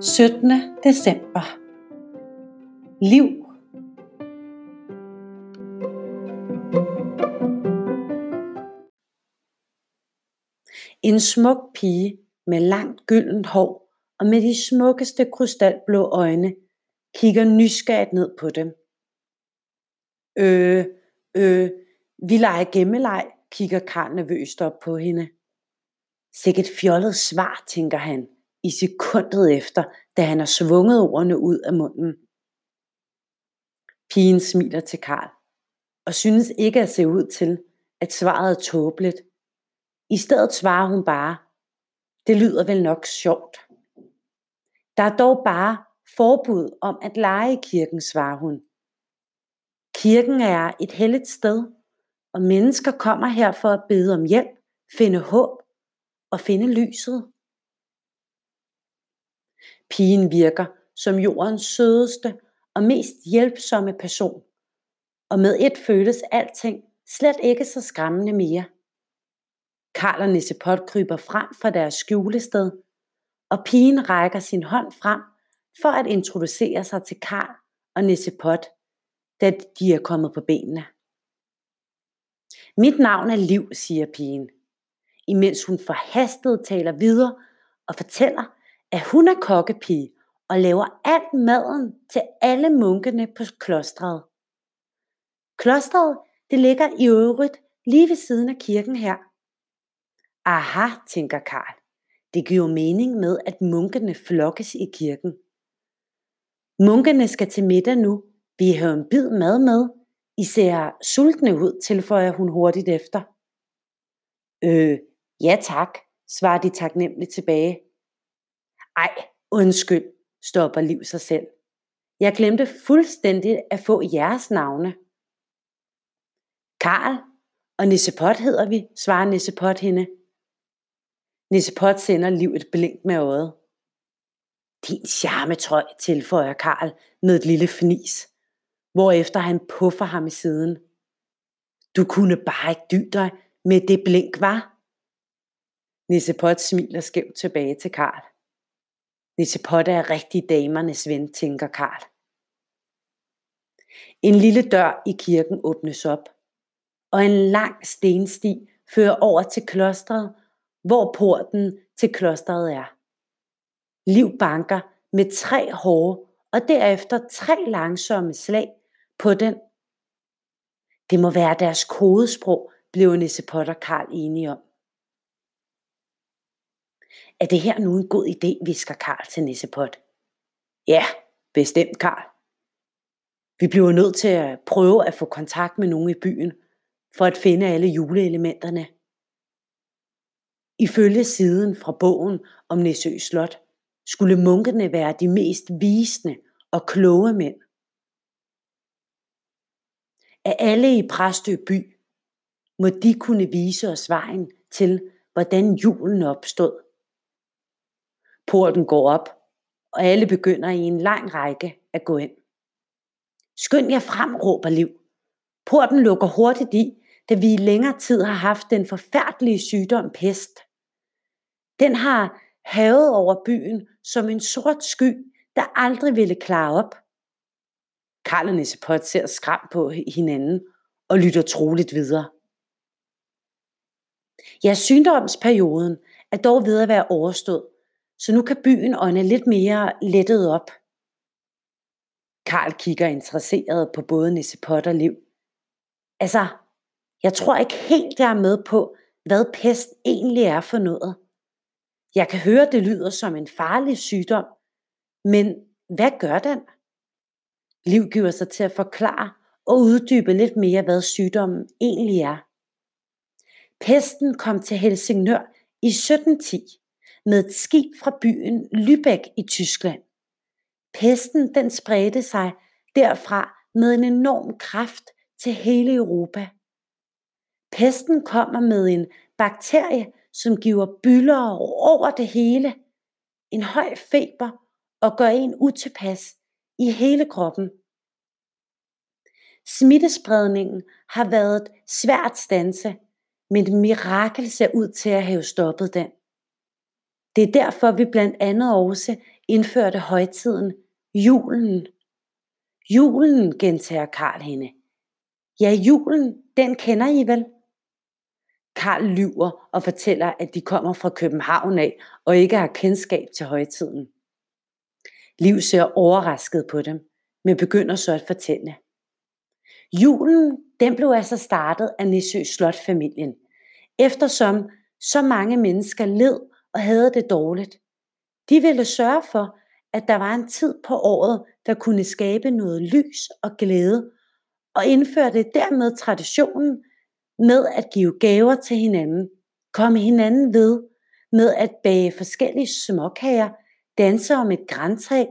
17. december. Liv. En smuk pige med langt gyldent hår og med de smukkeste krystalblå øjne kigger nysgerrigt ned på dem. Øh, øh, vi leger gemmeleg, kigger Karl nervøst op på hende. Sikkert fjollet svar, tænker han i sekundet efter, da han har svunget ordene ud af munden. Pigen smiler til Karl og synes ikke at se ud til, at svaret er tåbeligt. I stedet svarer hun bare, det lyder vel nok sjovt. Der er dog bare forbud om at lege i kirken, svarer hun. Kirken er et helligt sted, og mennesker kommer her for at bede om hjælp, finde håb og finde lyset. Pigen virker som jordens sødeste og mest hjælpsomme person, og med et føles alting slet ikke så skræmmende mere. Karl og Nissepot kryber frem fra deres skjulested, og pigen rækker sin hånd frem for at introducere sig til Karl og Nissepot, da de er kommet på benene. Mit navn er Liv, siger pigen, imens hun forhastet taler videre og fortæller, at hun er kokkepige og laver alt maden til alle munkene på klostret. Klostret, det ligger i øvrigt lige ved siden af kirken her. Aha, tænker Karl. Det giver mening med, at munkene flokkes i kirken. Munkene skal til middag nu. Vi har en bid mad med. I ser sultne ud, tilføjer hun hurtigt efter. Øh, ja tak, svarer de taknemmeligt tilbage. Ej, undskyld, stopper Liv sig selv. Jeg glemte fuldstændig at få jeres navne. Karl og Nissepot hedder vi, svarer Nissepot hende. Nissepot sender Liv et blink med øjet. Din charmetrøj, tilføjer Karl med et lille fnis, hvorefter han puffer ham i siden. Du kunne bare ikke dy dig med det blink, var? Nissepot smiler skævt tilbage til Karl. Nissepot er rigtig damernes ven, tænker Karl. En lille dør i kirken åbnes op, og en lang stensti fører over til klostret, hvor porten til klostret er. Liv banker med tre hårde og derefter tre langsomme slag på den. Det må være deres kodesprog, blev Nissepot og Karl enige om. Er det her nu en god idé, visker Karl til Nissepot. Ja, bestemt Karl. Vi bliver nødt til at prøve at få kontakt med nogen i byen, for at finde alle juleelementerne. Ifølge siden fra bogen om Næsø Slot, skulle munkene være de mest visende og kloge mænd at alle i Præstø by må de kunne vise os vejen til, hvordan julen opstod. Porten går op, og alle begynder i en lang række at gå ind. Skynd jer frem, råber Liv. Porten lukker hurtigt i, da vi i længere tid har haft den forfærdelige sygdom pest. Den har havet over byen som en sort sky, der aldrig ville klare op. Karl og Nissepot ser skram på hinanden og lytter troligt videre. Ja, sygdomsperioden er dog ved at være overstået, så nu kan byen ånde lidt mere lettet op. Karl kigger interesseret på både Nissepot og Liv. Altså, jeg tror ikke helt, jeg er med på, hvad pest egentlig er for noget. Jeg kan høre, det lyder som en farlig sygdom, men hvad gør den? Liv giver sig til at forklare og uddybe lidt mere, hvad sygdommen egentlig er. Pesten kom til Helsingør i 1710 med et skib fra byen Lübeck i Tyskland. Pesten den spredte sig derfra med en enorm kraft til hele Europa. Pesten kommer med en bakterie, som giver bylder over det hele, en høj feber og gør en utilpas i hele kroppen. Smittespredningen har været svært stanse, men et mirakel ser ud til at have stoppet den. Det er derfor, vi blandt andet også indførte højtiden julen. Julen, gentager Karl hende. Ja, julen, den kender I vel? Karl lyver og fortæller, at de kommer fra København af og ikke har kendskab til højtiden. Liv ser overrasket på dem, men begynder så at fortælle. Julen, den blev altså startet af Nissø Slot-familien, eftersom så mange mennesker led og havde det dårligt. De ville sørge for, at der var en tid på året, der kunne skabe noget lys og glæde, og indførte dermed traditionen med at give gaver til hinanden, komme hinanden ved, med at bage forskellige småkager, danse om et græntræ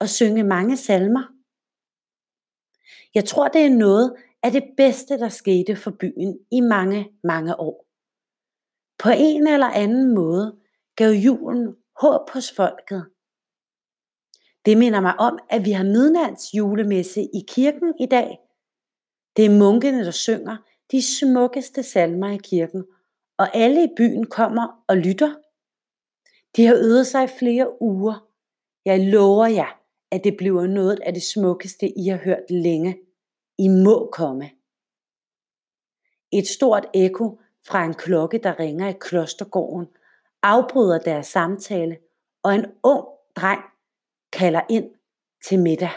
og synge mange salmer. Jeg tror, det er noget af det bedste, der skete for byen i mange, mange år. På en eller anden måde gav julen håb hos folket. Det minder mig om, at vi har midnatsjulemesse i kirken i dag. Det er munkene, der synger de smukkeste salmer i kirken, og alle i byen kommer og lytter. De har øvet sig i flere uger. Jeg lover jer, at det bliver noget af det smukkeste, I har hørt længe. I må komme. Et stort ekko fra en klokke, der ringer i klostergården, afbryder deres samtale, og en ung dreng kalder ind til middag.